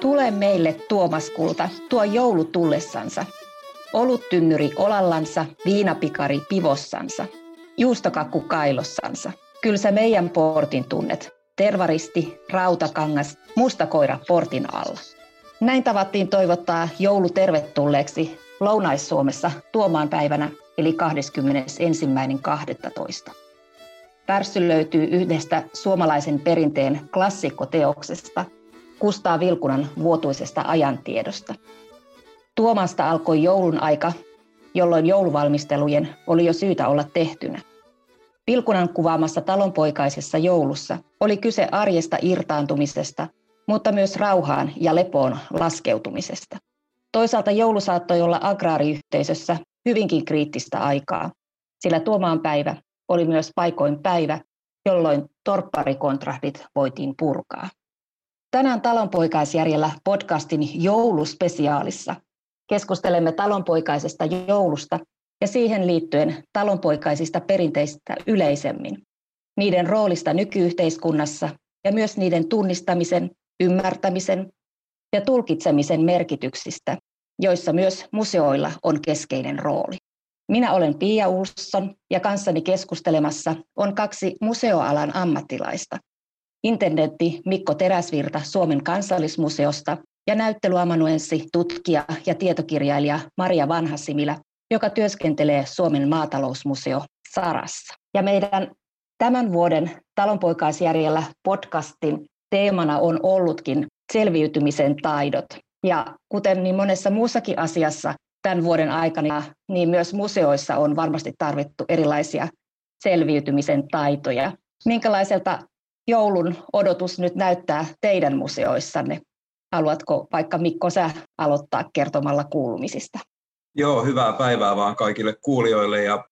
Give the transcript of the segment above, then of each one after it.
Tule meille Tuomas Kulta, tuo joulu tullessansa. Oluttynnyri olallansa, viinapikari pivossansa, juustokakku kailossansa. Kyllä sä meidän portin tunnet. Tervaristi, rautakangas, musta koira portin alla. Näin tavattiin toivottaa joulu tervetulleeksi Lounais-Suomessa Tuomaan päivänä eli 21.12. Pärssy löytyy yhdestä suomalaisen perinteen klassikkoteoksesta, Kustaa Vilkunan vuotuisesta ajantiedosta. Tuomasta alkoi joulun aika, jolloin jouluvalmistelujen oli jo syytä olla tehtynä. Vilkunan kuvaamassa talonpoikaisessa joulussa oli kyse arjesta irtaantumisesta, mutta myös rauhaan ja lepoon laskeutumisesta. Toisaalta joulu saattoi olla agraariyhteisössä hyvinkin kriittistä aikaa, sillä Tuomaan päivä oli myös paikoin päivä, jolloin torpparikontrahtit voitiin purkaa. Tänään talonpoikaisjärjellä podcastin jouluspesiaalissa keskustelemme talonpoikaisesta joulusta ja siihen liittyen talonpoikaisista perinteistä yleisemmin, niiden roolista nykyyhteiskunnassa ja myös niiden tunnistamisen, ymmärtämisen ja tulkitsemisen merkityksistä, joissa myös museoilla on keskeinen rooli. Minä olen Pia Ulsson ja kanssani keskustelemassa on kaksi museoalan ammattilaista. Intendentti Mikko Teräsvirta Suomen kansallismuseosta ja näyttelyamanuenssi, tutkija ja tietokirjailija Maria Vanhasimilä, joka työskentelee Suomen maatalousmuseo Sarassa. Ja meidän tämän vuoden talonpoikaisjärjellä podcastin teemana on ollutkin selviytymisen taidot. Ja kuten niin monessa muussakin asiassa tämän vuoden aikana, niin myös museoissa on varmasti tarvittu erilaisia selviytymisen taitoja. Minkälaiselta joulun odotus nyt näyttää teidän museoissanne? Haluatko vaikka Mikko sä aloittaa kertomalla kuulumisista? Joo, hyvää päivää vaan kaikille kuulijoille ja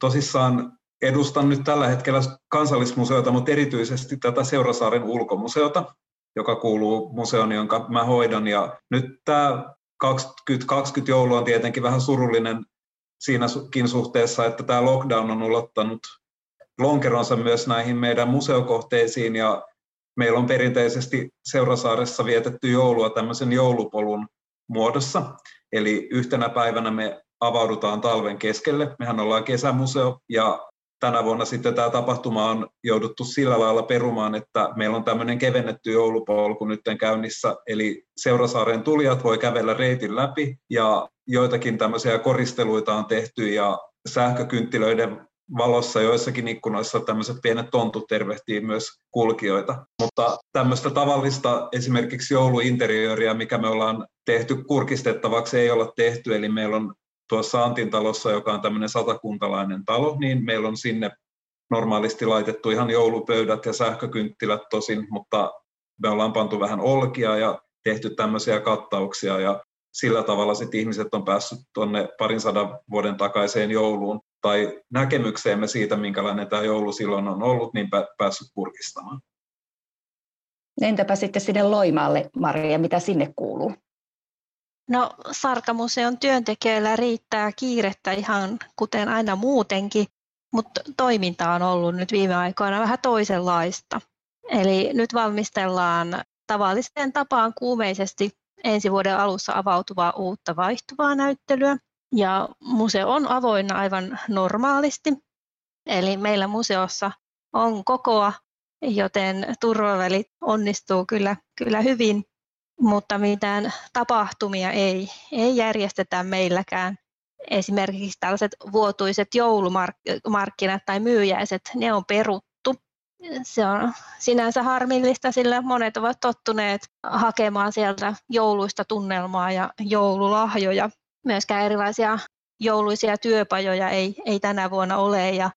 tosissaan edustan nyt tällä hetkellä kansallismuseota, mutta erityisesti tätä Seurasaaren ulkomuseota, joka kuuluu museoon, jonka mä hoidan. Ja nyt tämä 2020 joulu on tietenkin vähän surullinen siinäkin suhteessa, että tämä lockdown on ulottanut lonkeronsa myös näihin meidän museokohteisiin ja meillä on perinteisesti Seurasaaressa vietetty joulua tämmöisen joulupolun muodossa. Eli yhtenä päivänä me avaudutaan talven keskelle. Mehän ollaan kesämuseo ja tänä vuonna sitten tämä tapahtuma on jouduttu sillä lailla perumaan, että meillä on tämmöinen kevennetty joulupolku nyt käynnissä, eli Seurasaaren tulijat voi kävellä reitin läpi ja joitakin tämmöisiä koristeluita on tehty ja sähkökynttilöiden valossa joissakin ikkunoissa tämmöiset pienet tontut tervehtii myös kulkijoita. Mutta tämmöistä tavallista esimerkiksi jouluinteriöriä, mikä me ollaan tehty kurkistettavaksi, ei olla tehty. Eli meillä on tuossa Antin talossa, joka on tämmöinen satakuntalainen talo, niin meillä on sinne normaalisti laitettu ihan joulupöydät ja sähkökynttilät tosin, mutta me ollaan pantu vähän olkia ja tehty tämmöisiä kattauksia ja sillä tavalla sitten ihmiset on päässyt tuonne parin sadan vuoden takaiseen jouluun tai näkemykseemme siitä, minkälainen tämä joulu silloin on ollut, niin päässyt kurkistamaan. Entäpä sitten sinne Loimaalle, Maria, mitä sinne kuuluu? No Sarkamuseon työntekijöillä riittää kiirettä ihan kuten aina muutenkin, mutta toiminta on ollut nyt viime aikoina vähän toisenlaista. Eli nyt valmistellaan tavalliseen tapaan kuumeisesti ensi vuoden alussa avautuvaa uutta vaihtuvaa näyttelyä. Ja museo on avoinna aivan normaalisti. Eli meillä museossa on kokoa, joten turvavälit onnistuu kyllä, kyllä hyvin mutta mitään tapahtumia ei, ei järjestetä meilläkään. Esimerkiksi tällaiset vuotuiset joulumarkkinat tai myyjäiset, ne on peruttu. Se on sinänsä harmillista, sillä monet ovat tottuneet hakemaan sieltä jouluista tunnelmaa ja joululahjoja. Myöskään erilaisia jouluisia työpajoja ei, ei tänä vuonna ole ja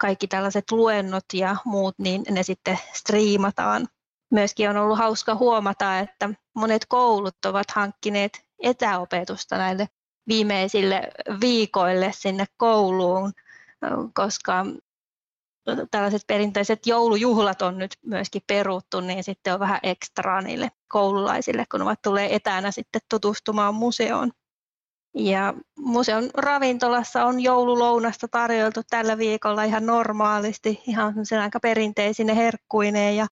kaikki tällaiset luennot ja muut, niin ne sitten striimataan myöskin on ollut hauska huomata, että monet koulut ovat hankkineet etäopetusta näille viimeisille viikoille sinne kouluun, koska tällaiset perinteiset joulujuhlat on nyt myöskin peruttu, niin sitten on vähän ekstraa niille koululaisille, kun ovat tulleet etänä sitten tutustumaan museoon. Ja museon ravintolassa on joululounasta tarjoltu tällä viikolla ihan normaalisti, ihan aika perinteisine herkkuineen ja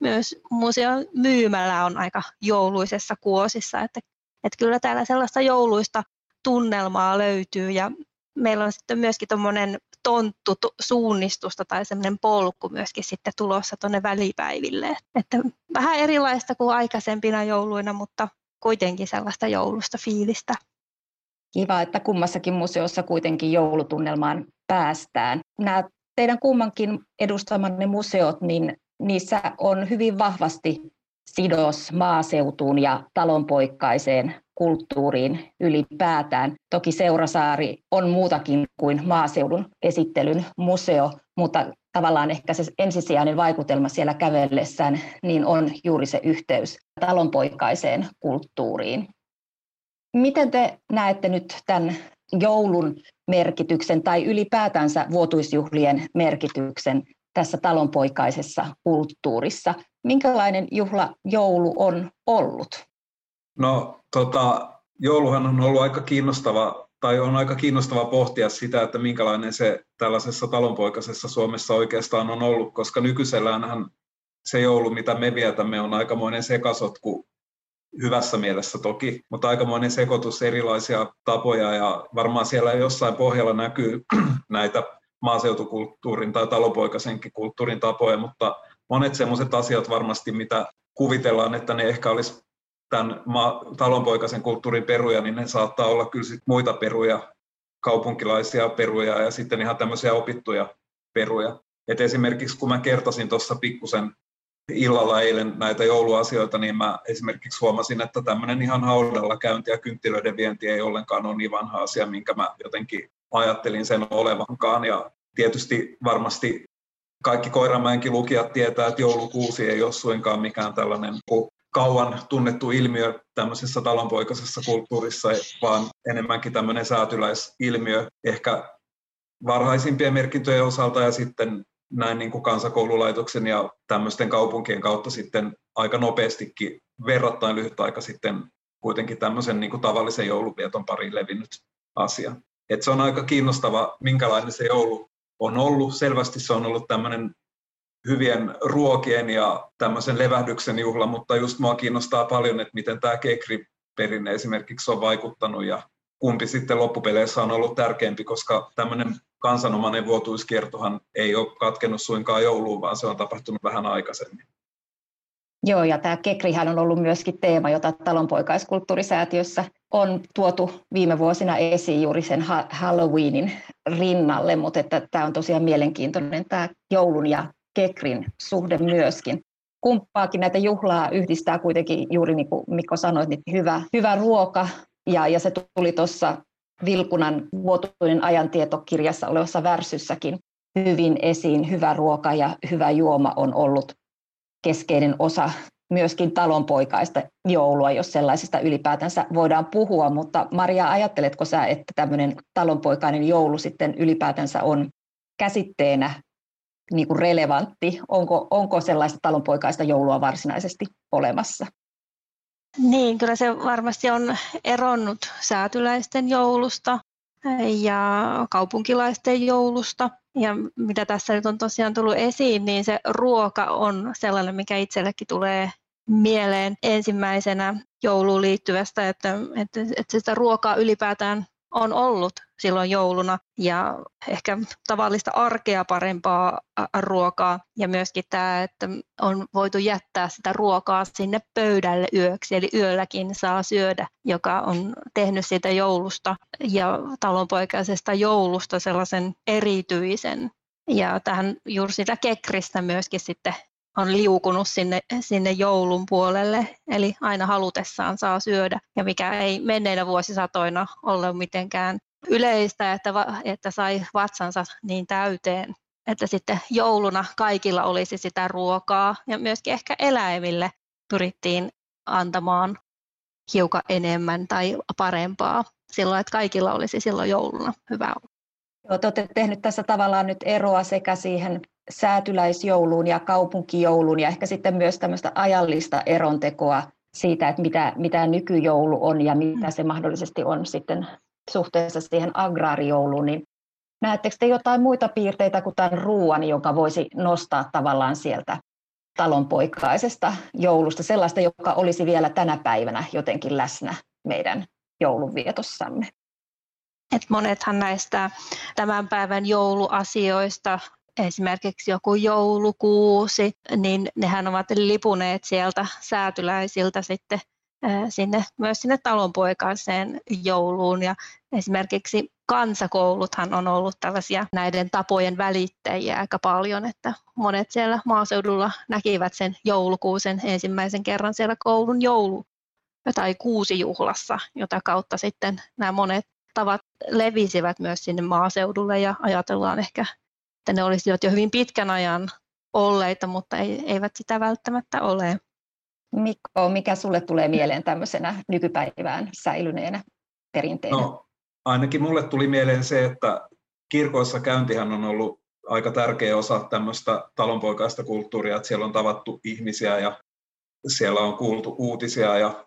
myös museon myymällä on aika jouluisessa kuosissa, että, että kyllä täällä sellaista jouluista tunnelmaa löytyy ja meillä on sitten myöskin tuommoinen tonttu suunnistusta tai semmoinen polku myöskin sitten tulossa tuonne välipäiville. Että vähän erilaista kuin aikaisempina jouluina, mutta kuitenkin sellaista joulusta fiilistä. Kiva, että kummassakin museossa kuitenkin joulutunnelmaan päästään. Nämä teidän kummankin edustamanne museot, niin niissä on hyvin vahvasti sidos maaseutuun ja talonpoikkaiseen kulttuuriin ylipäätään. Toki Seurasaari on muutakin kuin maaseudun esittelyn museo, mutta tavallaan ehkä se ensisijainen vaikutelma siellä kävellessään niin on juuri se yhteys talonpoikaiseen kulttuuriin. Miten te näette nyt tämän joulun merkityksen tai ylipäätänsä vuotuisjuhlien merkityksen tässä talonpoikaisessa kulttuurissa? Minkälainen juhla joulu on ollut? No tota, jouluhan on ollut aika kiinnostava, tai on aika kiinnostava pohtia sitä, että minkälainen se tällaisessa talonpoikaisessa Suomessa oikeastaan on ollut, koska nykyiselläänhän se joulu, mitä me vietämme, on aikamoinen sekasotku hyvässä mielessä toki, mutta aikamoinen sekoitus erilaisia tapoja ja varmaan siellä jossain pohjalla näkyy näitä maaseutukulttuurin tai talonpoikaisenkin kulttuurin tapoja, mutta monet sellaiset asiat varmasti, mitä kuvitellaan, että ne ehkä olisi tämän ma- talonpoikaisen kulttuurin peruja, niin ne saattaa olla kyllä sit muita peruja, kaupunkilaisia peruja ja sitten ihan tämmöisiä opittuja peruja. Et esimerkiksi kun mä kertoisin tuossa pikkusen illalla eilen näitä jouluasioita, niin mä esimerkiksi huomasin, että tämmöinen ihan haudalla käynti ja kynttilöiden vienti ei ollenkaan ole niin vanha asia, minkä mä jotenkin ajattelin sen olevankaan. Ja tietysti varmasti kaikki Koiramäenkin lukijat tietää, että joulukuusi ei ole suinkaan mikään tällainen kauan tunnettu ilmiö tämmöisessä talonpoikaisessa kulttuurissa, vaan enemmänkin tämmöinen säätyläisilmiö ehkä varhaisimpien merkintöjen osalta ja sitten näin niin kuin kansakoululaitoksen ja tämmöisten kaupunkien kautta sitten aika nopeastikin verrattain lyhyt aika sitten kuitenkin tämmöisen niin kuin tavallisen jouluvieton pariin levinnyt asia. Et se on aika kiinnostava, minkälainen se joulu on ollut. Selvästi se on ollut tämmöinen hyvien ruokien ja tämmöisen levähdyksen juhla, mutta just mua kiinnostaa paljon, että miten tämä kekri-perinne esimerkiksi on vaikuttanut ja kumpi sitten loppupeleissä on ollut tärkeämpi, koska tämmöinen kansanomainen vuotuiskiertohan ei ole katkennut suinkaan jouluun, vaan se on tapahtunut vähän aikaisemmin. Joo, ja tämä kekrihän on ollut myöskin teema, jota talonpoikaiskulttuurisäätiössä on tuotu viime vuosina esiin juuri sen Halloweenin rinnalle, mutta että tämä on tosiaan mielenkiintoinen tämä joulun ja kekrin suhde myöskin. Kumppaakin näitä juhlaa yhdistää kuitenkin juuri niin kuin Mikko sanoi, niin hyvä, hyvä ruoka ja, ja se tuli tuossa Vilkunan vuotuinen ajantietokirjassa olevassa värsyssäkin hyvin esiin. Hyvä ruoka ja hyvä juoma on ollut keskeinen osa myöskin talonpoikaista joulua, jos sellaisesta ylipäätänsä voidaan puhua. Mutta Maria, ajatteletko sä, että tämmöinen talonpoikainen joulu sitten ylipäätänsä on käsitteenä niin kuin relevantti? Onko, onko sellaista talonpoikaista joulua varsinaisesti olemassa? Niin, kyllä se varmasti on eronnut säätyläisten joulusta ja kaupunkilaisten joulusta. Ja mitä tässä nyt on tosiaan tullut esiin, niin se ruoka on sellainen, mikä itsellekin tulee mieleen ensimmäisenä jouluun liittyvästä, että, että, että sitä ruokaa ylipäätään on ollut silloin jouluna ja ehkä tavallista arkea parempaa ruokaa ja myöskin tämä, että on voitu jättää sitä ruokaa sinne pöydälle yöksi, eli yölläkin saa syödä, joka on tehnyt siitä joulusta ja talonpoikaisesta joulusta sellaisen erityisen. Ja tähän juuri sitä kekristä myöskin sitten on liukunut sinne, sinne joulun puolelle, eli aina halutessaan saa syödä, ja mikä ei menneinä vuosisatoina ole mitenkään yleistä, että, että sai vatsansa niin täyteen, että sitten jouluna kaikilla olisi sitä ruokaa, ja myöskin ehkä eläimille pyrittiin antamaan hiukan enemmän tai parempaa. Silloin, että kaikilla olisi silloin jouluna hyvä olla. Joo, te olette tehnyt tässä tavallaan nyt eroa sekä siihen säätyläisjouluun ja kaupunkijouluun ja ehkä sitten myös tämmöistä ajallista erontekoa siitä, että mitä, mitä nykyjoulu on ja mitä se mahdollisesti on sitten suhteessa siihen agraarijouluun, niin näettekö te jotain muita piirteitä kuin tämän ruoan, joka voisi nostaa tavallaan sieltä talonpoikaisesta joulusta, sellaista, joka olisi vielä tänä päivänä jotenkin läsnä meidän joulunvietossamme? Et monethan näistä tämän päivän jouluasioista, esimerkiksi joku joulukuusi, niin nehän ovat lipuneet sieltä säätyläisiltä sitten sinne, myös sinne talonpoikaiseen jouluun. Ja esimerkiksi kansakouluthan on ollut tällaisia näiden tapojen välittäjiä aika paljon, että monet siellä maaseudulla näkivät sen joulukuusen ensimmäisen kerran siellä koulun joulu tai kuusijuhlassa, jota kautta sitten nämä monet tavat levisivät myös sinne maaseudulle ja ajatellaan ehkä, että ne olisivat jo hyvin pitkän ajan olleita, mutta eivät sitä välttämättä ole. Mikko, mikä sulle tulee mieleen tämmöisenä nykypäivään säilyneenä perinteenä? No, ainakin mulle tuli mieleen se, että kirkoissa käyntihän on ollut aika tärkeä osa tämmöistä talonpoikaista kulttuuria, että siellä on tavattu ihmisiä ja siellä on kuultu uutisia ja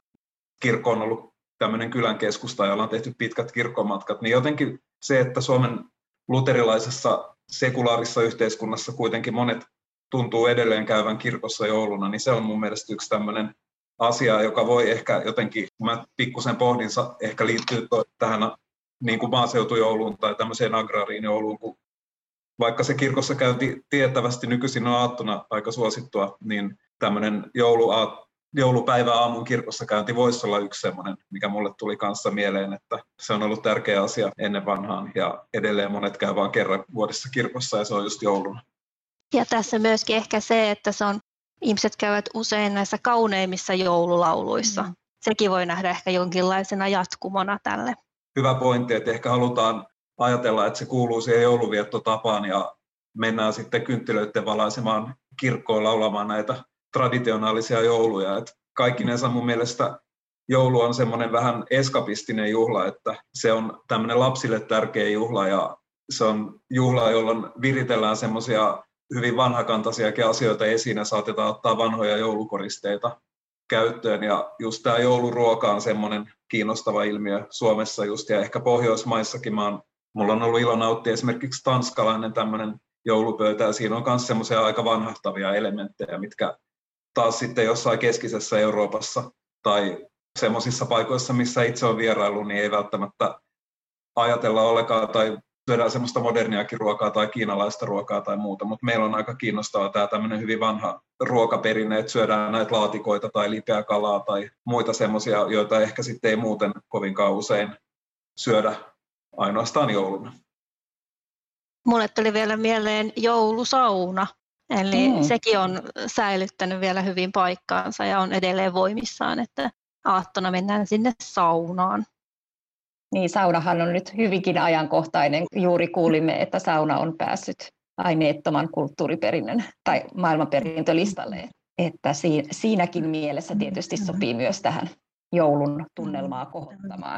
kirkko on ollut tämmöinen kylän keskusta, jolla on tehty pitkät kirkkomatkat, niin jotenkin se, että Suomen luterilaisessa sekulaarissa yhteiskunnassa kuitenkin monet tuntuu edelleen käyvän kirkossa jouluna, niin se on mun mielestä yksi tämmöinen asia, joka voi ehkä jotenkin, kun mä pikkusen pohdin, ehkä liittyy tähän niin kuin maaseutujouluun tai tämmöiseen agraariin jouluun, kun vaikka se kirkossa käynti tiettävästi nykyisin on aattona aika suosittua, niin tämmöinen jouluaat, joulupäivä aamun kirkossa käynti voisi olla yksi semmoinen, mikä mulle tuli kanssa mieleen, että se on ollut tärkeä asia ennen vanhaan ja edelleen monet käy vain kerran vuodessa kirkossa ja se on just jouluna. Ja tässä myöskin ehkä se, että se on, ihmiset käyvät usein näissä kauneimmissa joululauluissa. Mm. Sekin voi nähdä ehkä jonkinlaisena jatkumona tälle. Hyvä pointti, että ehkä halutaan ajatella, että se kuuluu siihen jouluviettotapaan ja mennään sitten kynttilöiden valaisemaan kirkkoon laulamaan näitä traditionaalisia jouluja. Että kaikkinensa mun mielestä joulu on semmoinen vähän eskapistinen juhla, että se on tämmöinen lapsille tärkeä juhla ja se on juhla, jolloin viritellään semmoisia hyvin vanhakantaisiakin asioita esiin ja saatetaan ottaa vanhoja joulukoristeita käyttöön. Ja just tämä jouluruoka on semmoinen kiinnostava ilmiö Suomessa just ja ehkä Pohjoismaissakin. Mä oon, mulla on ollut ilo nauttia esimerkiksi tanskalainen tämmöinen joulupöytä ja siinä on myös semmoisia aika vanhahtavia elementtejä, mitkä taas sitten jossain keskisessä Euroopassa tai semmoisissa paikoissa, missä itse on vierailu, niin ei välttämättä ajatella ollenkaan tai syödään semmoista moderniakin ruokaa tai kiinalaista ruokaa tai muuta, mutta meillä on aika kiinnostavaa tämä tämmöinen hyvin vanha ruokaperinne, että syödään näitä laatikoita tai lipeä kalaa tai muita semmoisia, joita ehkä sitten ei muuten kovinkaan usein syödä ainoastaan jouluna. Mulle tuli vielä mieleen joulusauna, eli mm. sekin on säilyttänyt vielä hyvin paikkaansa ja on edelleen voimissaan, että aattona mennään sinne saunaan. Niin, saunahan on nyt hyvinkin ajankohtainen. Juuri kuulimme, että sauna on päässyt aineettoman kulttuuriperinnön tai maailmanperintölistalle. Että siinäkin mielessä tietysti sopii myös tähän joulun tunnelmaa kohottamaan.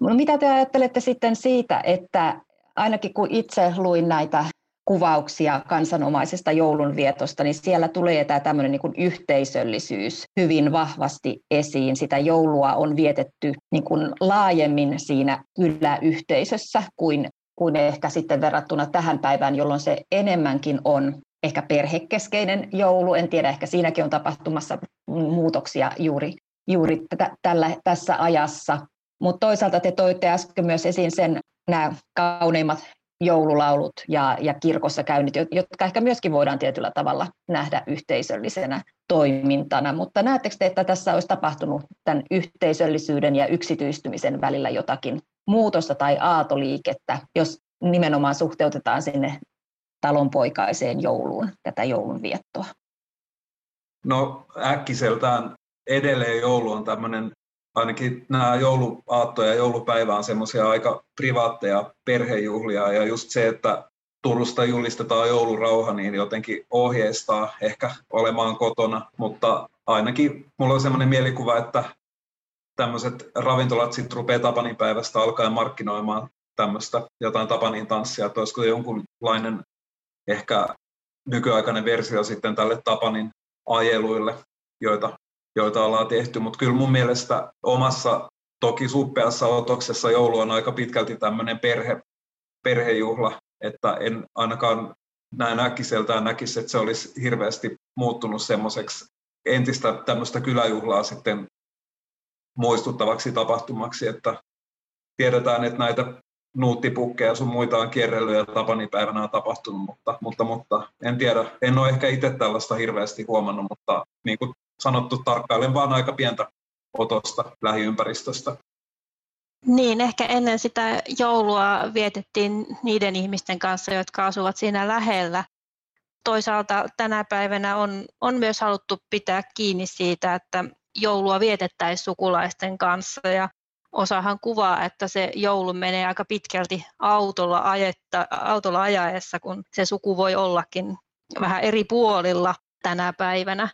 No, mitä te ajattelette sitten siitä, että ainakin kun itse luin näitä kuvauksia kansanomaisesta joulunvietosta, niin siellä tulee tämä tämmöinen niin yhteisöllisyys hyvin vahvasti esiin. Sitä joulua on vietetty niin kuin laajemmin siinä kyläyhteisössä kuin, kuin ehkä sitten verrattuna tähän päivään, jolloin se enemmänkin on ehkä perhekeskeinen joulu. En tiedä, ehkä siinäkin on tapahtumassa muutoksia juuri, juuri t- tällä, tässä ajassa. Mutta toisaalta te toitte äsken myös esiin sen nämä kauneimmat joululaulut ja, ja kirkossa käynnit, jotka ehkä myöskin voidaan tietyllä tavalla nähdä yhteisöllisenä toimintana. Mutta näettekö te, että tässä olisi tapahtunut tämän yhteisöllisyyden ja yksityistymisen välillä jotakin muutosta tai aatoliikettä, jos nimenomaan suhteutetaan sinne talonpoikaiseen jouluun, tätä joulun viettoa? No äkkiseltään edelleen joulu on tämmöinen ainakin nämä jouluaatto ja joulupäivä on semmoisia aika privaatteja perhejuhlia ja just se, että Turusta julistetaan joulurauha, niin jotenkin ohjeistaa ehkä olemaan kotona, mutta ainakin mulla on semmoinen mielikuva, että tämmöiset ravintolat sitten rupeaa Tapanin päivästä alkaen markkinoimaan tämmöistä jotain Tapanin tanssia, että olisiko jonkunlainen ehkä nykyaikainen versio sitten tälle Tapanin ajeluille, joita joita ollaan tehty, mutta kyllä mun mielestä omassa toki suppeassa otoksessa joulu on aika pitkälti tämmöinen perhe, perhejuhla, että en ainakaan näin äkkiseltään näkisi, että se olisi hirveästi muuttunut semmoiseksi entistä tämmöistä kyläjuhlaa sitten muistuttavaksi tapahtumaksi, että tiedetään, että näitä nuuttipukkeja sun muita on kierrellyt ja tapanipäivänä on tapahtunut, mutta, mutta, mutta en tiedä. En ole ehkä itse tällaista hirveästi huomannut, mutta niin kuin sanottu, tarkkailen vaan aika pientä otosta lähiympäristöstä. Niin, ehkä ennen sitä joulua vietettiin niiden ihmisten kanssa, jotka asuvat siinä lähellä. Toisaalta tänä päivänä on, on myös haluttu pitää kiinni siitä, että joulua vietettäisiin sukulaisten kanssa ja osahan kuvaa, että se joulu menee aika pitkälti autolla, ajetta, autolla ajaessa, kun se suku voi ollakin vähän eri puolilla tänä päivänä.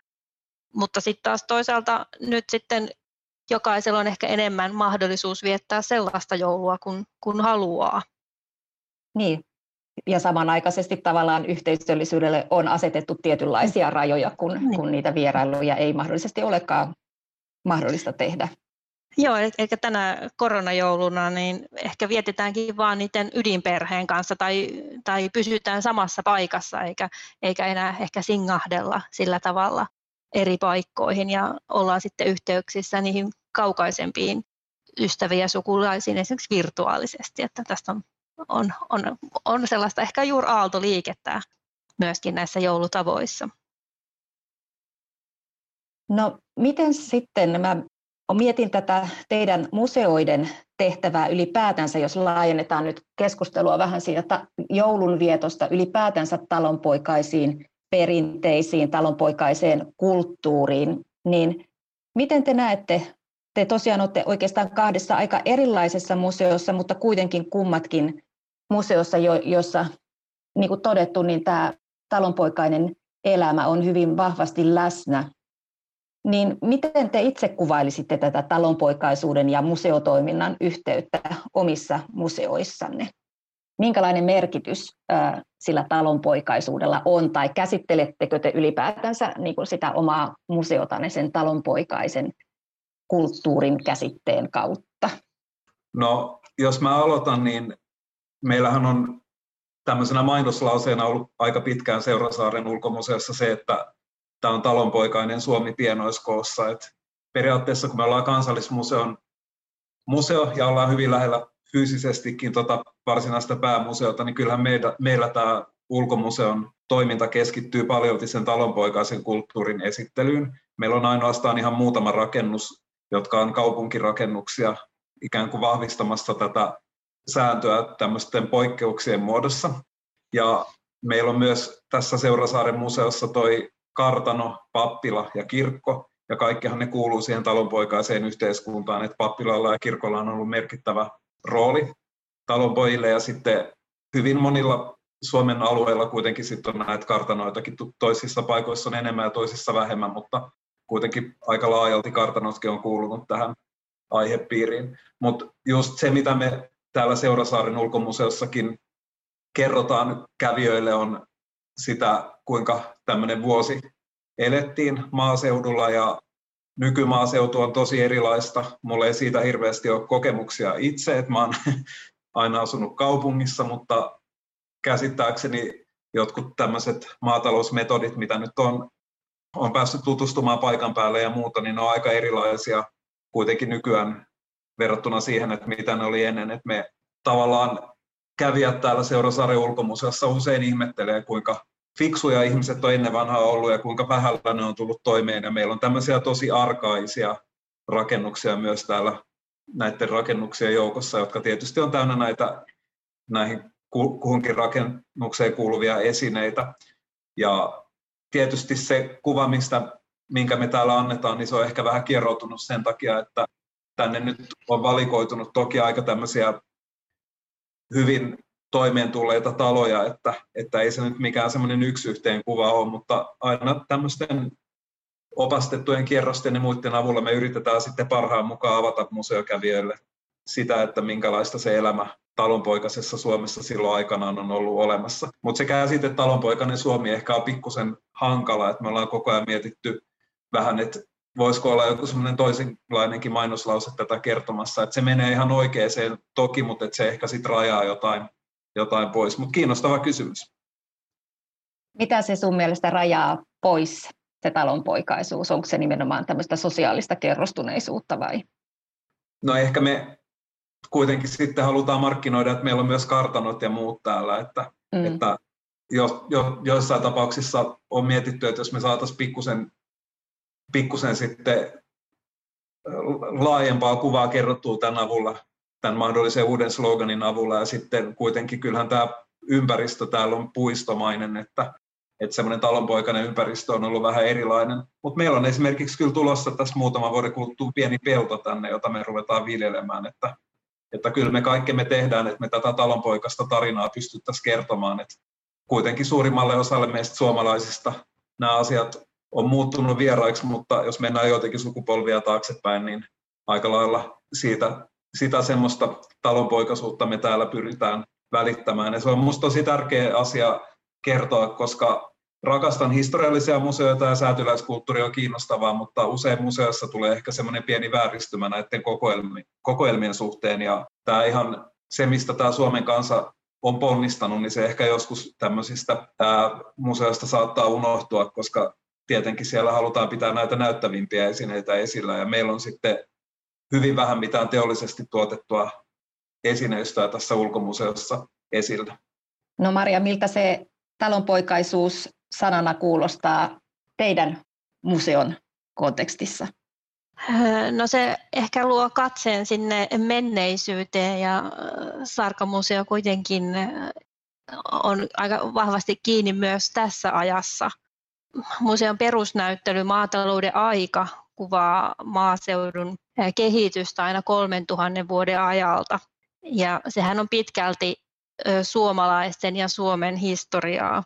Mutta sitten taas toisaalta nyt sitten jokaisella on ehkä enemmän mahdollisuus viettää sellaista joulua kuin, kun haluaa. Niin, ja samanaikaisesti tavallaan yhteisöllisyydelle on asetettu tietynlaisia rajoja, kun, niin. kun niitä vierailuja ei mahdollisesti olekaan mahdollista tehdä. Joo, eli tänä koronajouluna niin ehkä vietetäänkin vaan niiden ydinperheen kanssa tai, tai pysytään samassa paikassa eikä, eikä enää ehkä singahdella sillä tavalla eri paikkoihin ja ollaan sitten yhteyksissä niihin kaukaisempiin ystäviä ja sukulaisiin esimerkiksi virtuaalisesti, että tästä on, on, on, on sellaista ehkä juuri aaltoliikettä myöskin näissä joulutavoissa. No miten sitten, mä mietin tätä teidän museoiden tehtävää ylipäätänsä, jos laajennetaan nyt keskustelua vähän siitä joulunvietosta ylipäätänsä talonpoikaisiin perinteisiin, talonpoikaiseen kulttuuriin, niin miten te näette, te tosiaan olette oikeastaan kahdessa aika erilaisessa museossa, mutta kuitenkin kummatkin museossa, jo, jossa niin kuin todettu, niin tämä talonpoikainen elämä on hyvin vahvasti läsnä. Niin miten te itse kuvailisitte tätä talonpoikaisuuden ja museotoiminnan yhteyttä omissa museoissanne? Minkälainen merkitys sillä talonpoikaisuudella on, tai käsittelettekö te ylipäätänsä niin kuin sitä omaa museotanne sen talonpoikaisen kulttuurin käsitteen kautta? No, jos mä aloitan, niin meillähän on tämmöisenä mainoslauseena ollut aika pitkään Seurasaaren ulkomuseossa se, että tämä on talonpoikainen Suomi pienoiskoossa. Et periaatteessa kun me ollaan kansallismuseon museo ja ollaan hyvin lähellä fyysisestikin tota varsinaista päämuseota, niin kyllähän meillä, meillä tämä ulkomuseon toiminta keskittyy paljon sen talonpoikaisen kulttuurin esittelyyn. Meillä on ainoastaan ihan muutama rakennus, jotka on kaupunkirakennuksia ikään kuin vahvistamassa tätä sääntöä tämmöisten poikkeuksien muodossa. Ja meillä on myös tässä Seurasaaren museossa toi kartano, pappila ja kirkko, ja kaikkihan ne kuuluu siihen talonpoikaiseen yhteiskuntaan, että pappilalla ja kirkolla on ollut merkittävä rooli talonpojille ja sitten hyvin monilla Suomen alueilla kuitenkin sitten on näitä kartanoitakin, toisissa paikoissa on enemmän ja toisissa vähemmän, mutta kuitenkin aika laajalti kartanotkin on kuulunut tähän aihepiiriin. Mutta just se, mitä me täällä Seurasaaren ulkomuseossakin kerrotaan kävijöille, on sitä, kuinka tämmöinen vuosi elettiin maaseudulla ja nykymaaseutu on tosi erilaista. Mulla ei siitä hirveästi ole kokemuksia itse, että mä oon aina asunut kaupungissa, mutta käsittääkseni jotkut tämmöiset maatalousmetodit, mitä nyt on, on päässyt tutustumaan paikan päälle ja muuta, niin ne on aika erilaisia kuitenkin nykyään verrattuna siihen, että mitä ne oli ennen. Että me tavallaan kävijät täällä Seurasaaren ulkomuseossa usein ihmettelee, kuinka fiksuja ihmiset on ennen vanhaa ollut ja kuinka vähällä ne on tullut toimeen. Ja meillä on tämmöisiä tosi arkaisia rakennuksia myös täällä näiden rakennuksien joukossa, jotka tietysti on täynnä näitä näihin kuhunkin rakennukseen kuuluvia esineitä. Ja tietysti se kuva, mistä, minkä me täällä annetaan, niin se on ehkä vähän kierroutunut sen takia, että tänne nyt on valikoitunut toki aika tämmöisiä hyvin toimeen tulleita taloja, että, että ei se nyt mikään semmoinen yksi yhteen kuva ole, mutta aina tämmöisten opastettujen kierrosten ja muiden avulla me yritetään sitten parhaan mukaan avata museokävijöille sitä, että minkälaista se elämä talonpoikaisessa Suomessa silloin aikanaan on ollut olemassa. Mutta se käsite talonpoikainen Suomi ehkä on pikkusen hankala, että me ollaan koko ajan mietitty vähän, että voisiko olla joku semmoinen toisenlainenkin mainoslause tätä kertomassa, että se menee ihan oikeaan toki, mutta että se ehkä sitten rajaa jotain, jotain pois. Mutta kiinnostava kysymys. Mitä se sun mielestä rajaa pois, se talonpoikaisuus? Onko se nimenomaan tämmöistä sosiaalista kerrostuneisuutta vai? No ehkä me kuitenkin sitten halutaan markkinoida, että meillä on myös kartanot ja muut täällä, että, mm. että jo, jo, joissain tapauksissa on mietitty, että jos me saataisiin pikkusen, pikkusen sitten laajempaa kuvaa kerrottua tämän avulla, tämän mahdollisen uuden sloganin avulla, ja sitten kuitenkin kyllähän tämä ympäristö täällä on puistomainen, että, että semmoinen talonpoikainen ympäristö on ollut vähän erilainen. Mutta meillä on esimerkiksi kyllä tulossa tässä muutama vuoden kuluttua pieni pelto tänne, jota me ruvetaan viljelemään, että, että kyllä me kaikki me tehdään, että me tätä talonpoikasta tarinaa pystyttäisiin kertomaan, että kuitenkin suurimmalle osalle meistä suomalaisista nämä asiat on muuttunut vieraiksi, mutta jos mennään jotenkin sukupolvia taaksepäin, niin aika lailla siitä, sitä semmoista talonpoikaisuutta me täällä pyritään välittämään. Ja se on minusta tosi tärkeä asia kertoa, koska rakastan historiallisia museoita ja säätyläiskulttuuri on kiinnostavaa, mutta usein museossa tulee ehkä semmoinen pieni vääristymä näiden kokoelmien suhteen. Ja tämä ihan se, mistä tämä Suomen kansa on ponnistanut, niin se ehkä joskus tämmöisistä museoista saattaa unohtua, koska tietenkin siellä halutaan pitää näitä näyttävimpiä esineitä esillä ja meillä on sitten hyvin vähän mitään teollisesti tuotettua esineistöä tässä ulkomuseossa esillä. No Maria, miltä se talonpoikaisuus sanana kuulostaa teidän museon kontekstissa? No se ehkä luo katseen sinne menneisyyteen ja Sarkamuseo kuitenkin on aika vahvasti kiinni myös tässä ajassa. Museon perusnäyttely Maatalouden aika kuvaa maaseudun kehitystä aina 3000 vuoden ajalta. Ja sehän on pitkälti suomalaisten ja Suomen historiaa,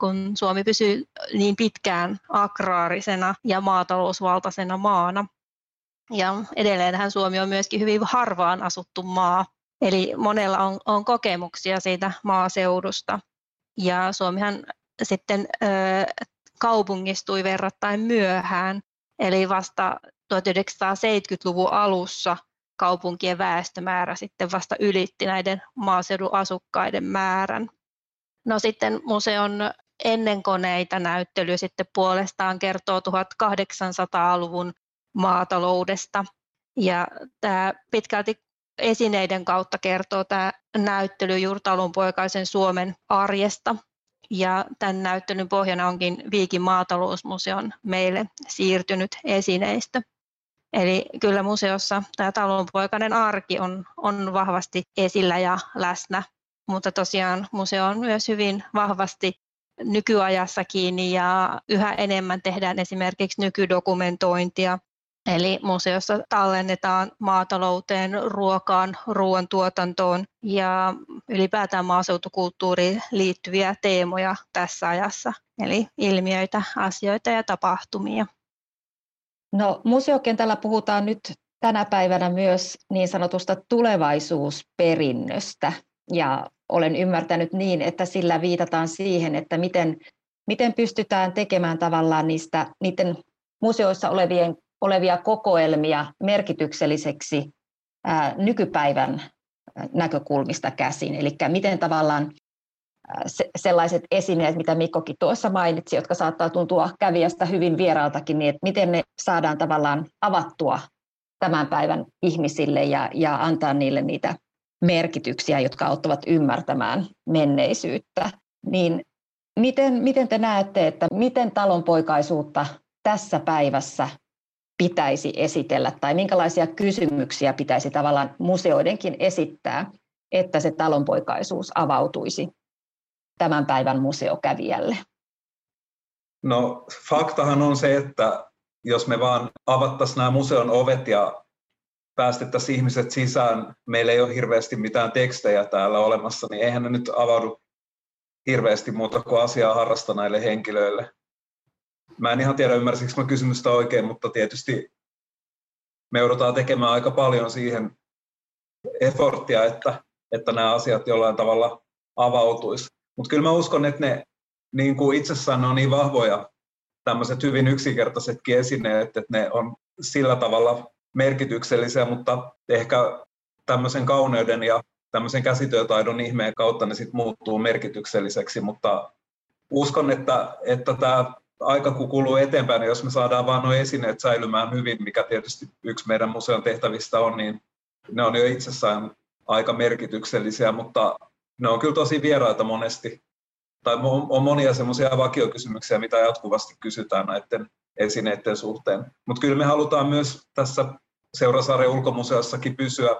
kun Suomi pysyy niin pitkään agraarisena ja maatalousvaltaisena maana. Ja edelleenhän Suomi on myöskin hyvin harvaan asuttu maa, eli monella on, on kokemuksia siitä maaseudusta. Ja Suomihan sitten ö, kaupungistui verrattain myöhään, eli vasta 1970-luvun alussa kaupunkien väestömäärä sitten vasta ylitti näiden maaseudun asukkaiden määrän. No sitten museon ennenkoneita näyttely sitten puolestaan kertoo 1800-luvun maataloudesta. Ja tämä pitkälti esineiden kautta kertoo tämä näyttely Jurtalunpoikaisen Suomen arjesta. Ja tämän näyttelyn pohjana onkin Viikin maatalousmuseon meille siirtynyt esineistö. Eli kyllä museossa tämä talonpoikainen arki on, on vahvasti esillä ja läsnä, mutta tosiaan museo on myös hyvin vahvasti nykyajassa kiinni ja yhä enemmän tehdään esimerkiksi nykydokumentointia Eli museossa tallennetaan maatalouteen, ruokaan, ruoantuotantoon ja ylipäätään maaseutukulttuuriin liittyviä teemoja tässä ajassa, eli ilmiöitä, asioita ja tapahtumia. No, museokentällä puhutaan nyt tänä päivänä myös niin sanotusta tulevaisuusperinnöstä ja olen ymmärtänyt niin, että sillä viitataan siihen, että miten, miten pystytään tekemään tavallaan niistä, niiden museoissa olevien olevia kokoelmia merkitykselliseksi nykypäivän näkökulmista käsin. Eli miten tavallaan se, sellaiset esineet, mitä Mikkokin tuossa mainitsi, jotka saattaa tuntua kävijästä hyvin vieraaltakin, niin että miten ne saadaan tavallaan avattua tämän päivän ihmisille ja, ja antaa niille niitä merkityksiä, jotka auttavat ymmärtämään menneisyyttä. Niin miten, miten te näette, että miten talonpoikaisuutta tässä päivässä pitäisi esitellä tai minkälaisia kysymyksiä pitäisi tavallaan museoidenkin esittää, että se talonpoikaisuus avautuisi tämän päivän museokävijälle? No faktahan on se, että jos me vaan avattaisiin nämä museon ovet ja päästettäisiin ihmiset sisään, meillä ei ole hirveästi mitään tekstejä täällä olemassa, niin eihän ne nyt avaudu hirveästi muuta kuin asiaa harrastaneille henkilöille. Mä en ihan tiedä, ymmärsikö mä kysymystä oikein, mutta tietysti me joudutaan tekemään aika paljon siihen efforttia, että, että nämä asiat jollain tavalla avautuisi. Mutta kyllä mä uskon, että ne niin kuin itsessään on niin vahvoja tämmöiset hyvin yksinkertaisetkin esineet, että ne on sillä tavalla merkityksellisiä, mutta ehkä tämmöisen kauneuden ja tämmöisen käsityötaidon ihmeen kautta ne sitten muuttuu merkitykselliseksi, mutta uskon, että, että tämä aika kun kuluu eteenpäin, niin jos me saadaan vaan nuo esineet säilymään hyvin, mikä tietysti yksi meidän museon tehtävistä on, niin ne on jo itsessään aika merkityksellisiä, mutta ne on kyllä tosi vieraita monesti. Tai on monia semmoisia vakiokysymyksiä, mitä jatkuvasti kysytään näiden esineiden suhteen. Mutta kyllä me halutaan myös tässä Seurasaaren ulkomuseossakin pysyä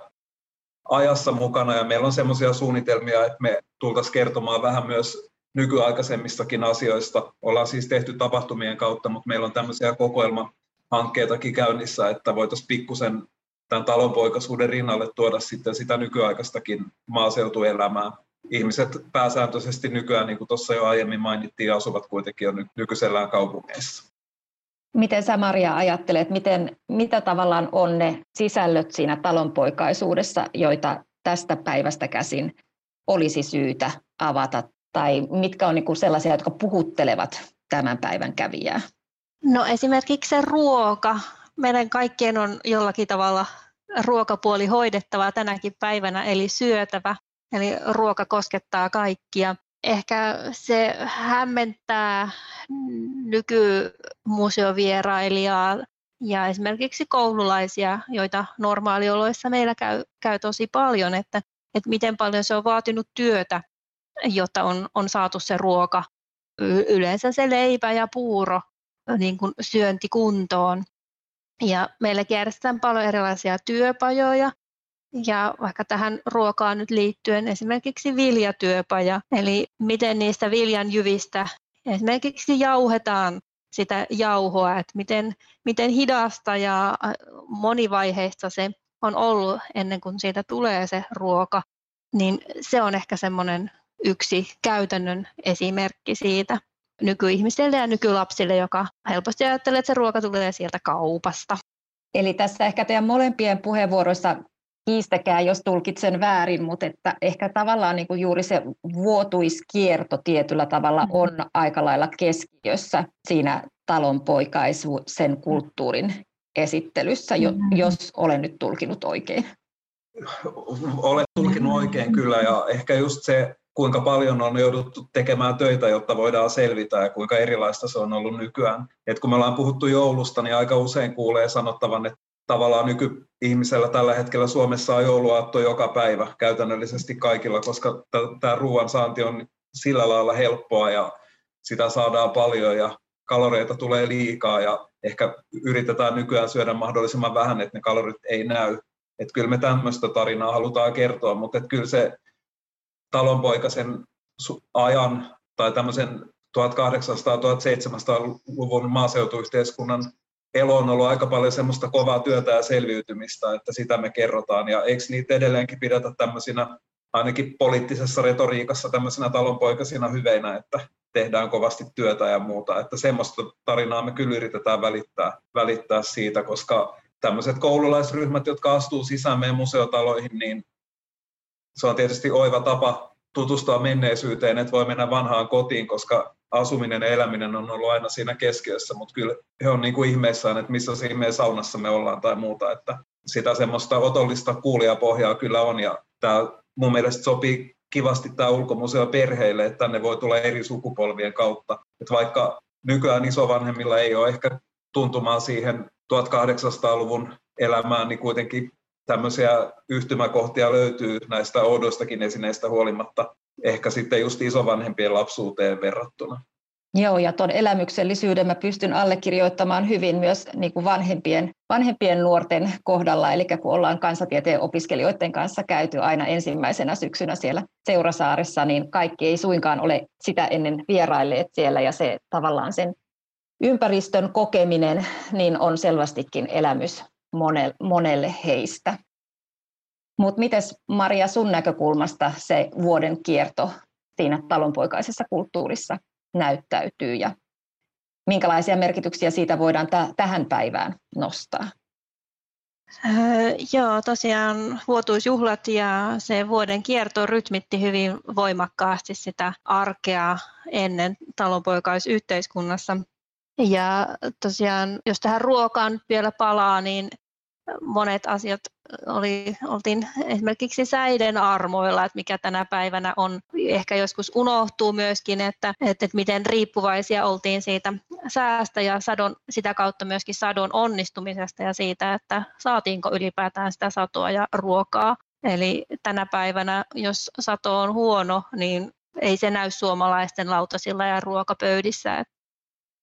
ajassa mukana ja meillä on semmoisia suunnitelmia, että me tultaisiin kertomaan vähän myös nykyaikaisemmistakin asioista. Ollaan siis tehty tapahtumien kautta, mutta meillä on tämmöisiä kokoelmahankkeitakin käynnissä, että voitaisiin pikkusen tämän talonpoikaisuuden rinnalle tuoda sitten sitä nykyaikaistakin maaseutuelämää. Ihmiset pääsääntöisesti nykyään, niin kuin tuossa jo aiemmin mainittiin, asuvat kuitenkin jo nykyisellään kaupungeissa. Miten sä Maria ajattelet, miten, mitä tavallaan on ne sisällöt siinä talonpoikaisuudessa, joita tästä päivästä käsin olisi syytä avata tai mitkä on niin sellaisia, jotka puhuttelevat tämän päivän kävijää? No esimerkiksi se ruoka. Meidän kaikkien on jollakin tavalla ruokapuoli hoidettava tänäkin päivänä, eli syötävä. Eli ruoka koskettaa kaikkia. Ehkä se hämmentää nykymuseovierailijaa ja esimerkiksi koululaisia, joita normaalioloissa meillä käy, käy tosi paljon, että, että miten paljon se on vaatinut työtä jotta on, on saatu se ruoka, yleensä se leipä ja puuro niin kuin syönti kuntoon. Ja meillä järjestetään paljon erilaisia työpajoja, ja vaikka tähän ruokaan nyt liittyen esimerkiksi viljatyöpaja, eli miten niistä viljan jyvistä esimerkiksi jauhetaan sitä jauhoa, että miten, miten hidasta ja monivaiheista se on ollut ennen kuin siitä tulee se ruoka, niin se on ehkä semmoinen yksi käytännön esimerkki siitä nykyihmisille ja nykylapsille, joka helposti ajattelee, että se ruoka tulee sieltä kaupasta. Eli tässä ehkä teidän molempien puheenvuoroissa kiistäkää, jos tulkitsen väärin, mutta että ehkä tavallaan niin kuin juuri se vuotuiskierto tietyllä tavalla mm-hmm. on aika lailla keskiössä siinä talonpoikaisuuden kulttuurin esittelyssä, mm-hmm. jos olen nyt tulkinut oikein. Olet tulkinut oikein kyllä ja ehkä just se kuinka paljon on jouduttu tekemään töitä, jotta voidaan selvitä ja kuinka erilaista se on ollut nykyään. Et kun me ollaan puhuttu joulusta, niin aika usein kuulee sanottavan, että tavallaan nykyihmisellä tällä hetkellä Suomessa on jouluaatto joka päivä käytännöllisesti kaikilla, koska tämä ruoan saanti on sillä lailla helppoa ja sitä saadaan paljon ja kaloreita tulee liikaa ja ehkä yritetään nykyään syödä mahdollisimman vähän, että ne kalorit ei näy. Että kyllä me tämmöistä tarinaa halutaan kertoa, mutta että kyllä se talonpoikaisen ajan tai tämmöisen 1800-1700-luvun maaseutuyhteiskunnan elo on ollut aika paljon semmoista kovaa työtä ja selviytymistä, että sitä me kerrotaan. Ja eikö niitä edelleenkin pidetä tämmöisinä, ainakin poliittisessa retoriikassa tämmöisinä talonpoikaisina hyveinä, että tehdään kovasti työtä ja muuta. Että semmoista tarinaa me kyllä yritetään välittää, välittää siitä, koska tämmöiset koululaisryhmät, jotka astuu sisään meidän museotaloihin, niin se on tietysti oiva tapa tutustua menneisyyteen, että voi mennä vanhaan kotiin, koska asuminen ja eläminen on ollut aina siinä keskiössä, mutta kyllä he on niin kuin ihmeissään, että missä siinä meidän saunassa me ollaan tai muuta, että sitä semmoista otollista kuulijapohjaa kyllä on ja tämä mun mielestä sopii kivasti tämä ulkomuseo perheille, että tänne voi tulla eri sukupolvien kautta. Että vaikka nykyään isovanhemmilla ei ole ehkä tuntumaan siihen 1800-luvun elämään, niin kuitenkin tämmöisiä yhtymäkohtia löytyy näistä oudoistakin esineistä huolimatta, ehkä sitten just isovanhempien lapsuuteen verrattuna. Joo, ja tuon elämyksellisyyden mä pystyn allekirjoittamaan hyvin myös niin kuin vanhempien, vanhempien nuorten kohdalla, eli kun ollaan kansatieteen opiskelijoiden kanssa käyty aina ensimmäisenä syksynä siellä Seurasaaressa, niin kaikki ei suinkaan ole sitä ennen vierailleet siellä, ja se tavallaan sen ympäristön kokeminen niin on selvästikin elämys monelle heistä. Mutta miten Maria sun näkökulmasta se vuoden kierto siinä talonpoikaisessa kulttuurissa näyttäytyy ja minkälaisia merkityksiä siitä voidaan t- tähän päivään nostaa? Öö, joo, tosiaan vuotuisjuhlat ja se vuoden kierto rytmitti hyvin voimakkaasti sitä arkea ennen talonpoikaisyhteiskunnassa. Ja tosiaan, jos tähän ruokaan vielä palaa, niin monet asiat oli, oltiin esimerkiksi säiden armoilla, että mikä tänä päivänä on. Ehkä joskus unohtuu myöskin, että, että, että miten riippuvaisia oltiin siitä säästä ja sadon, sitä kautta myöskin sadon onnistumisesta ja siitä, että saatiinko ylipäätään sitä satoa ja ruokaa. Eli tänä päivänä, jos sato on huono, niin ei se näy suomalaisten lautasilla ja ruokapöydissä.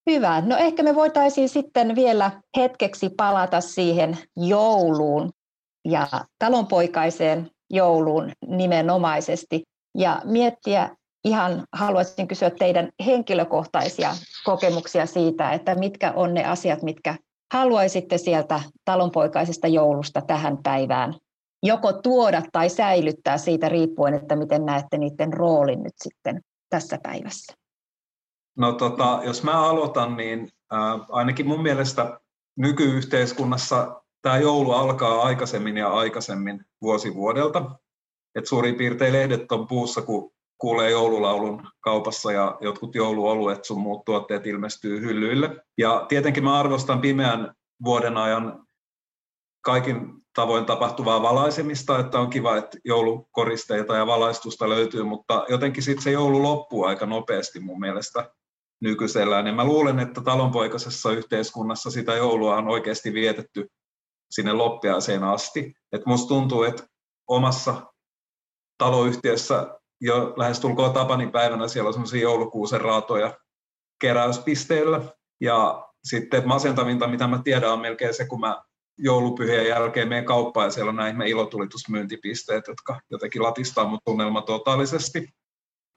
Hyvä. No ehkä me voitaisiin sitten vielä hetkeksi palata siihen jouluun ja talonpoikaiseen jouluun nimenomaisesti ja miettiä ihan haluaisin kysyä teidän henkilökohtaisia kokemuksia siitä, että mitkä on ne asiat, mitkä haluaisitte sieltä talonpoikaisesta joulusta tähän päivään joko tuoda tai säilyttää siitä riippuen, että miten näette niiden roolin nyt sitten tässä päivässä? No tota, jos mä aloitan, niin äh, ainakin mun mielestä nykyyhteiskunnassa tämä joulu alkaa aikaisemmin ja aikaisemmin vuosi vuodelta. Et suurin piirtein lehdet on puussa, kun kuulee joululaulun kaupassa ja jotkut jouluoluet sun muut tuotteet ilmestyy hyllyille. Ja tietenkin mä arvostan pimeän vuoden ajan kaikin tavoin tapahtuvaa valaisemista, että on kiva, että joulukoristeita ja valaistusta löytyy, mutta jotenkin sitten se joulu loppuu aika nopeasti mun mielestä nykyisellään. Ja mä luulen, että talonpoikaisessa yhteiskunnassa sitä joulua on oikeasti vietetty sinne loppiaiseen asti. Et musta tuntuu, että omassa taloyhtiössä jo lähestulkoon Tapanin päivänä siellä on semmoisia joulukuusen raatoja keräyspisteillä. Ja sitten masentavinta, mitä mä tiedän, on melkein se, kun mä joulupyhien jälkeen menen kauppaan ja siellä on ihme ilotulitusmyyntipisteet, jotka jotenkin latistaa mun tunnelma totaalisesti.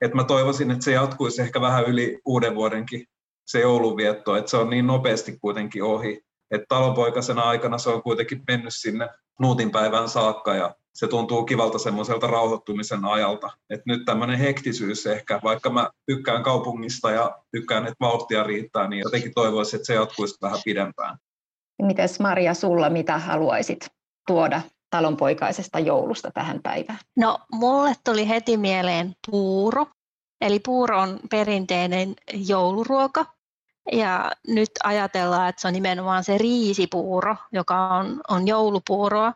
Et mä toivoisin, että se jatkuisi ehkä vähän yli uuden vuodenkin se joulunvietto, että se on niin nopeasti kuitenkin ohi. Että talonpoikaisena aikana se on kuitenkin mennyt sinne nuutin päivään saakka ja se tuntuu kivalta semmoiselta rauhoittumisen ajalta. Et nyt tämmöinen hektisyys ehkä, vaikka mä tykkään kaupungista ja tykkään, että vauhtia riittää, niin jotenkin toivoisin, että se jatkuisi vähän pidempään. Mites Maria, sulla mitä haluaisit tuoda talonpoikaisesta joulusta tähän päivään? No, mulle tuli heti mieleen puuro. Eli puuro on perinteinen jouluruoka. Ja nyt ajatellaan, että se on nimenomaan se riisipuuro, joka on, on joulupuuroa.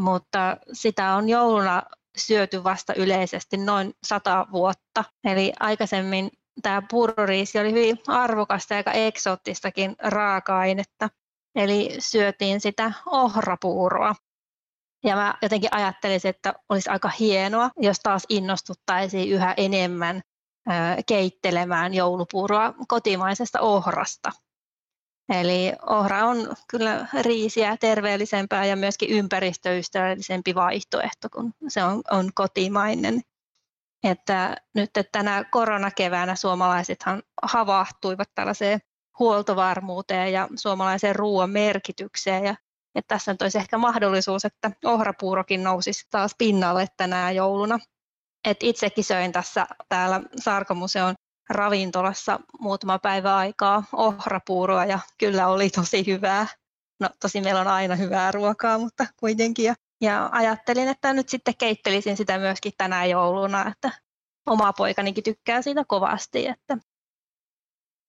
Mutta sitä on jouluna syöty vasta yleisesti noin sata vuotta. Eli aikaisemmin tämä puuroriisi oli hyvin arvokasta ja aika eksoottistakin raaka-ainetta. Eli syötiin sitä ohrapuuroa. Ja mä jotenkin ajattelisin, että olisi aika hienoa, jos taas innostuttaisiin yhä enemmän keittelemään joulupuuroa kotimaisesta ohrasta. Eli ohra on kyllä riisiä terveellisempää ja myöskin ympäristöystävällisempi vaihtoehto, kun se on, on kotimainen. Että nyt että tänä koronakeväänä suomalaisethan havahtuivat tällaiseen huoltovarmuuteen ja suomalaisen ruoan merkitykseen. Ja, että tässä nyt olisi ehkä mahdollisuus, että ohrapuurokin nousisi taas pinnalle tänä jouluna. Et itsekin söin tässä täällä Sarkomuseon ravintolassa muutama päivä aikaa ohrapuuroa ja kyllä oli tosi hyvää. No tosi meillä on aina hyvää ruokaa, mutta kuitenkin. Ja, ja ajattelin, että nyt sitten keittelisin sitä myöskin tänä jouluna, että oma poikanikin tykkää siitä kovasti, että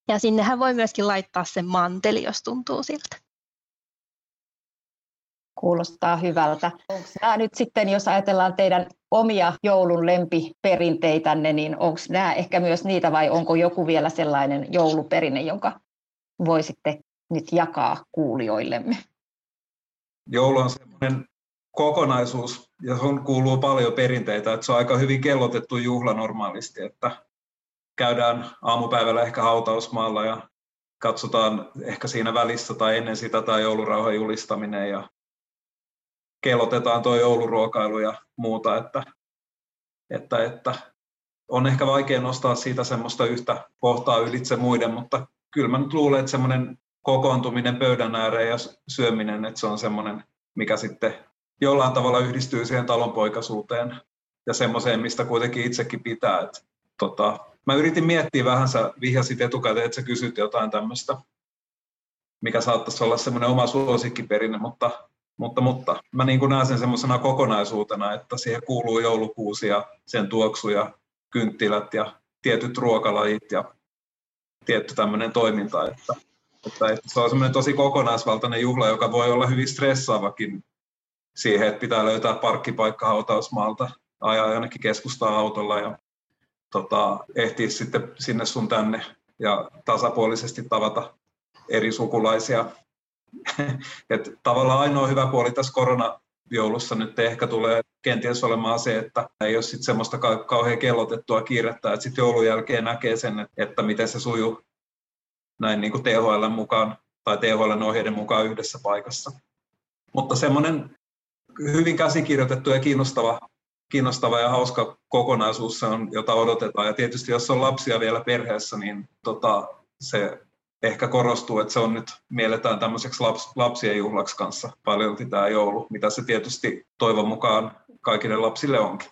ja sinnehän voi myöskin laittaa sen manteli, jos tuntuu siltä. Kuulostaa hyvältä. Onko nämä nyt sitten, jos ajatellaan teidän omia joulun lempiperinteitänne, niin onko nämä ehkä myös niitä vai onko joku vielä sellainen jouluperinne, jonka voisitte nyt jakaa kuulijoillemme? Joulu on sellainen kokonaisuus, johon kuuluu paljon perinteitä, että se on aika hyvin kellotettu juhla normaalisti, että käydään aamupäivällä ehkä hautausmaalla ja katsotaan ehkä siinä välissä tai ennen sitä tai joulurauhan julistaminen ja kellotetaan tuo jouluruokailu ja muuta, että, että, että on ehkä vaikea nostaa siitä semmoista yhtä kohtaa ylitse muiden, mutta kyllä mä nyt luulen, että semmoinen kokoontuminen pöydän ääreen ja syöminen, että se on semmoinen, mikä sitten jollain tavalla yhdistyy siihen talonpoikaisuuteen ja semmoiseen, mistä kuitenkin itsekin pitää. Että, tota, Mä yritin miettiä vähän, sä vihjasit etukäteen, että sä kysyt jotain tämmöistä, mikä saattaisi olla semmoinen oma suosikkiperinne, mutta, mutta, mutta mä niin kuin näen sen semmoisena kokonaisuutena, että siihen kuuluu joulukuusi ja sen tuoksu ja kynttilät ja tietyt ruokalajit ja tietty tämmöinen toiminta, että Että, että se on semmoinen tosi kokonaisvaltainen juhla, joka voi olla hyvin stressaavakin siihen, että pitää löytää parkkipaikka hautausmaalta, ajaa jonnekin keskustaa autolla ja tota, ehtiä sitten sinne sun tänne ja tasapuolisesti tavata eri sukulaisia. Et tavallaan ainoa hyvä puoli tässä koronajoulussa nyt ehkä tulee kenties olemaan se, että ei ole sitten semmoista kauhean kellotettua kiirettä, että sitten joulun jälkeen näkee sen, että miten se sujuu näin niin kuin THL mukaan tai THL ohjeiden mukaan yhdessä paikassa. Mutta semmoinen hyvin käsikirjoitettu ja kiinnostava, kiinnostava ja hauska kokonaisuus se on, jota odotetaan. Ja tietysti jos on lapsia vielä perheessä, niin tota, se ehkä korostuu, että se on nyt mielletään tämmöiseksi laps, lapsien juhlaksi kanssa paljolti tämä joulu, mitä se tietysti toivon mukaan kaikille lapsille onkin.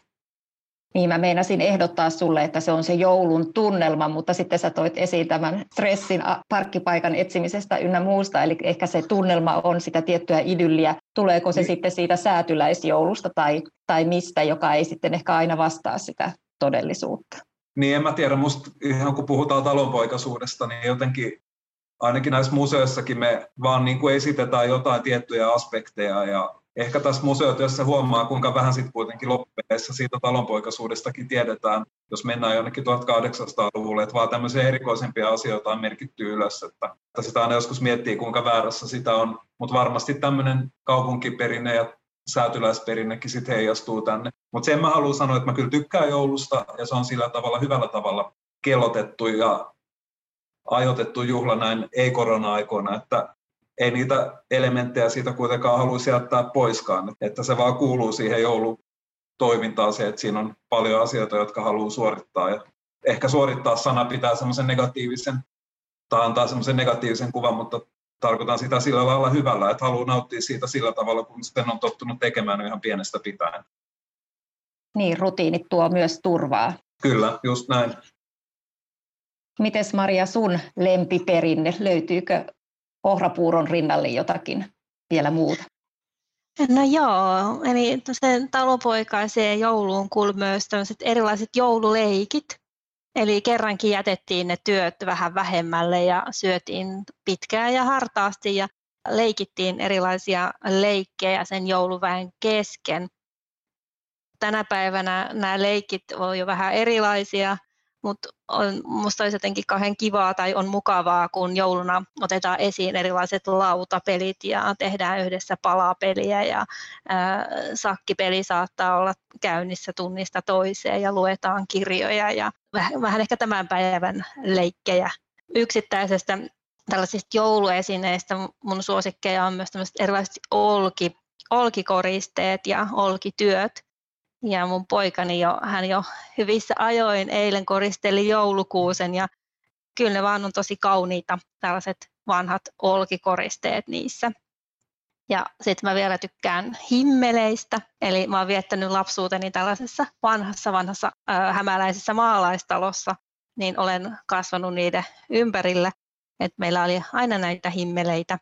Niin mä meinasin ehdottaa sulle, että se on se joulun tunnelma, mutta sitten sä toit esiin tämän stressin parkkipaikan etsimisestä ynnä muusta, eli ehkä se tunnelma on sitä tiettyä idylliä. Tuleeko se niin. sitten siitä säätyläisjoulusta tai, tai mistä, joka ei sitten ehkä aina vastaa sitä todellisuutta? Niin en mä tiedä, musta ihan kun puhutaan talonpoikaisuudesta, niin jotenkin ainakin näissä museoissakin me vaan niin kuin esitetään jotain tiettyjä aspekteja ja ehkä tässä museotyössä huomaa, kuinka vähän sitten kuitenkin loppupeleissä siitä talonpoikaisuudestakin tiedetään, jos mennään jonnekin 1800-luvulle, että vaan tämmöisiä erikoisempia asioita on merkitty ylös, että, että sitä aina joskus miettii, kuinka väärässä sitä on, mutta varmasti tämmöinen kaupunkiperinne ja säätyläisperinnekin sitten heijastuu tänne. Mutta sen mä haluan sanoa, että mä kyllä tykkään joulusta ja se on sillä tavalla hyvällä tavalla kellotettu ja ajoitettu juhla näin ei-korona-aikoina, että ei niitä elementtejä siitä kuitenkaan haluaisi jättää poiskaan, että se vaan kuuluu siihen joulutoimintaan se, että siinä on paljon asioita, jotka haluaa suorittaa ja ehkä suorittaa sana pitää semmoisen negatiivisen tai antaa semmoisen negatiivisen kuvan, mutta tarkoitan sitä sillä lailla hyvällä, että haluaa nauttia siitä sillä tavalla, kun sen on tottunut tekemään ihan pienestä pitäen. Niin, rutiinit tuo myös turvaa. Kyllä, just näin. Mites Maria sun lempiperinne, löytyykö ohrapuuron rinnalle jotakin vielä muuta? No joo, eli sen talonpoikaiseen jouluun kuuluu myös erilaiset joululeikit. Eli kerrankin jätettiin ne työt vähän vähemmälle ja syötiin pitkään ja hartaasti ja leikittiin erilaisia leikkejä sen jouluväen kesken. Tänä päivänä nämä leikit ovat jo vähän erilaisia mutta on, musta olisi jotenkin kauhean kivaa tai on mukavaa, kun jouluna otetaan esiin erilaiset lautapelit ja tehdään yhdessä palapeliä ja ää, sakkipeli saattaa olla käynnissä tunnista toiseen ja luetaan kirjoja ja vähän, vähän ehkä tämän päivän leikkejä yksittäisestä tällaisista jouluesineistä mun suosikkeja on myös erilaiset olki, olkikoristeet ja olkityöt. Ja mun poikani jo, hän jo hyvissä ajoin eilen koristeli joulukuusen ja kyllä ne vaan on tosi kauniita tällaiset vanhat olkikoristeet niissä. Ja sitten mä vielä tykkään himmeleistä, eli mä oon viettänyt lapsuuteni tällaisessa vanhassa, vanhassa äh, hämäläisessä maalaistalossa, niin olen kasvanut niiden ympärillä, että meillä oli aina näitä himmeleitä.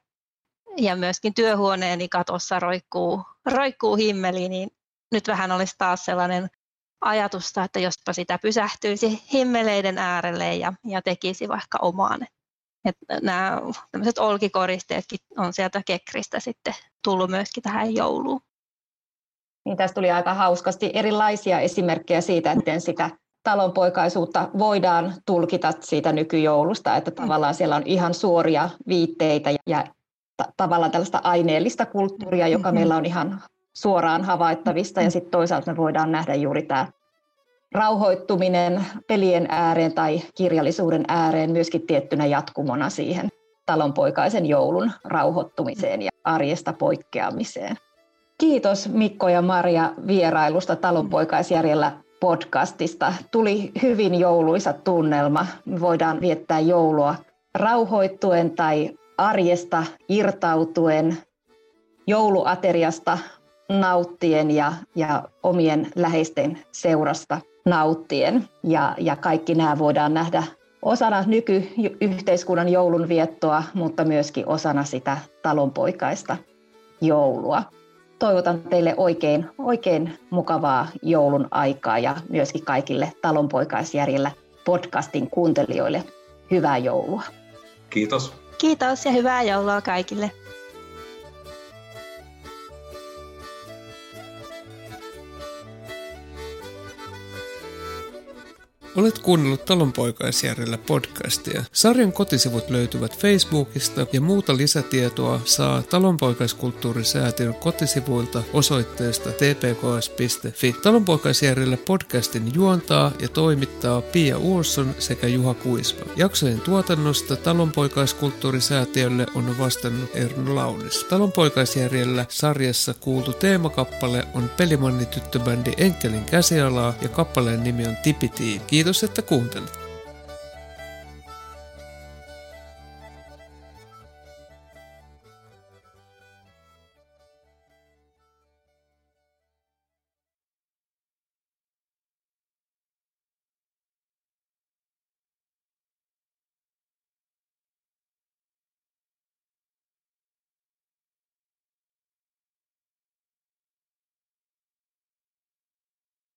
Ja myöskin työhuoneeni katossa roikkuu, roikkuu himmeli, niin nyt vähän olisi taas sellainen ajatusta, että jospa sitä pysähtyisi himmeleiden äärelle ja, ja tekisi vaikka omaan. Että nämä tämmöiset olkikoristeetkin on sieltä kekristä sitten tullut myöskin tähän jouluun. Niin tästä tuli aika hauskasti erilaisia esimerkkejä siitä, että sitä talonpoikaisuutta voidaan tulkita siitä nykyjoulusta, että tavallaan siellä on ihan suoria viitteitä ja tavallaan tällaista aineellista kulttuuria, joka mm-hmm. meillä on ihan suoraan havaittavista ja sitten toisaalta me voidaan nähdä juuri tämä rauhoittuminen pelien ääreen tai kirjallisuuden ääreen myöskin tiettynä jatkumona siihen talonpoikaisen joulun rauhoittumiseen ja arjesta poikkeamiseen. Kiitos Mikko ja Maria vierailusta talonpoikaisjärjellä podcastista. Tuli hyvin jouluisa tunnelma. Me voidaan viettää joulua rauhoittuen tai arjesta irtautuen, jouluateriasta nauttien ja, ja omien läheisten seurasta nauttien. Ja, ja kaikki nämä voidaan nähdä osana nykyyhteiskunnan joulunviettoa, mutta myöskin osana sitä talonpoikaista joulua. Toivotan teille oikein, oikein mukavaa joulun aikaa ja myöskin kaikille talonpoikaisjärjellä podcastin kuuntelijoille hyvää joulua. Kiitos. Kiitos ja hyvää joulua kaikille. Olet kuunnellut Talonpoikaisjärjellä podcastia. Sarjan kotisivut löytyvät Facebookista ja muuta lisätietoa saa Talonpoikaiskulttuurisäätiön kotisivuilta osoitteesta tpks.fi. Talonpoikaisjärjellä podcastin juontaa ja toimittaa Pia Uusson sekä Juha Kuisma. Jaksojen tuotannosta Talonpoikaiskulttuurisäätiölle on vastannut Erno Launis. Talonpoikaisjärjellä sarjassa kuultu teemakappale on pelimanni tyttöbändi Enkelin käsialaa ja kappaleen nimi on Tipiti. Kiitos, että kuuntelit.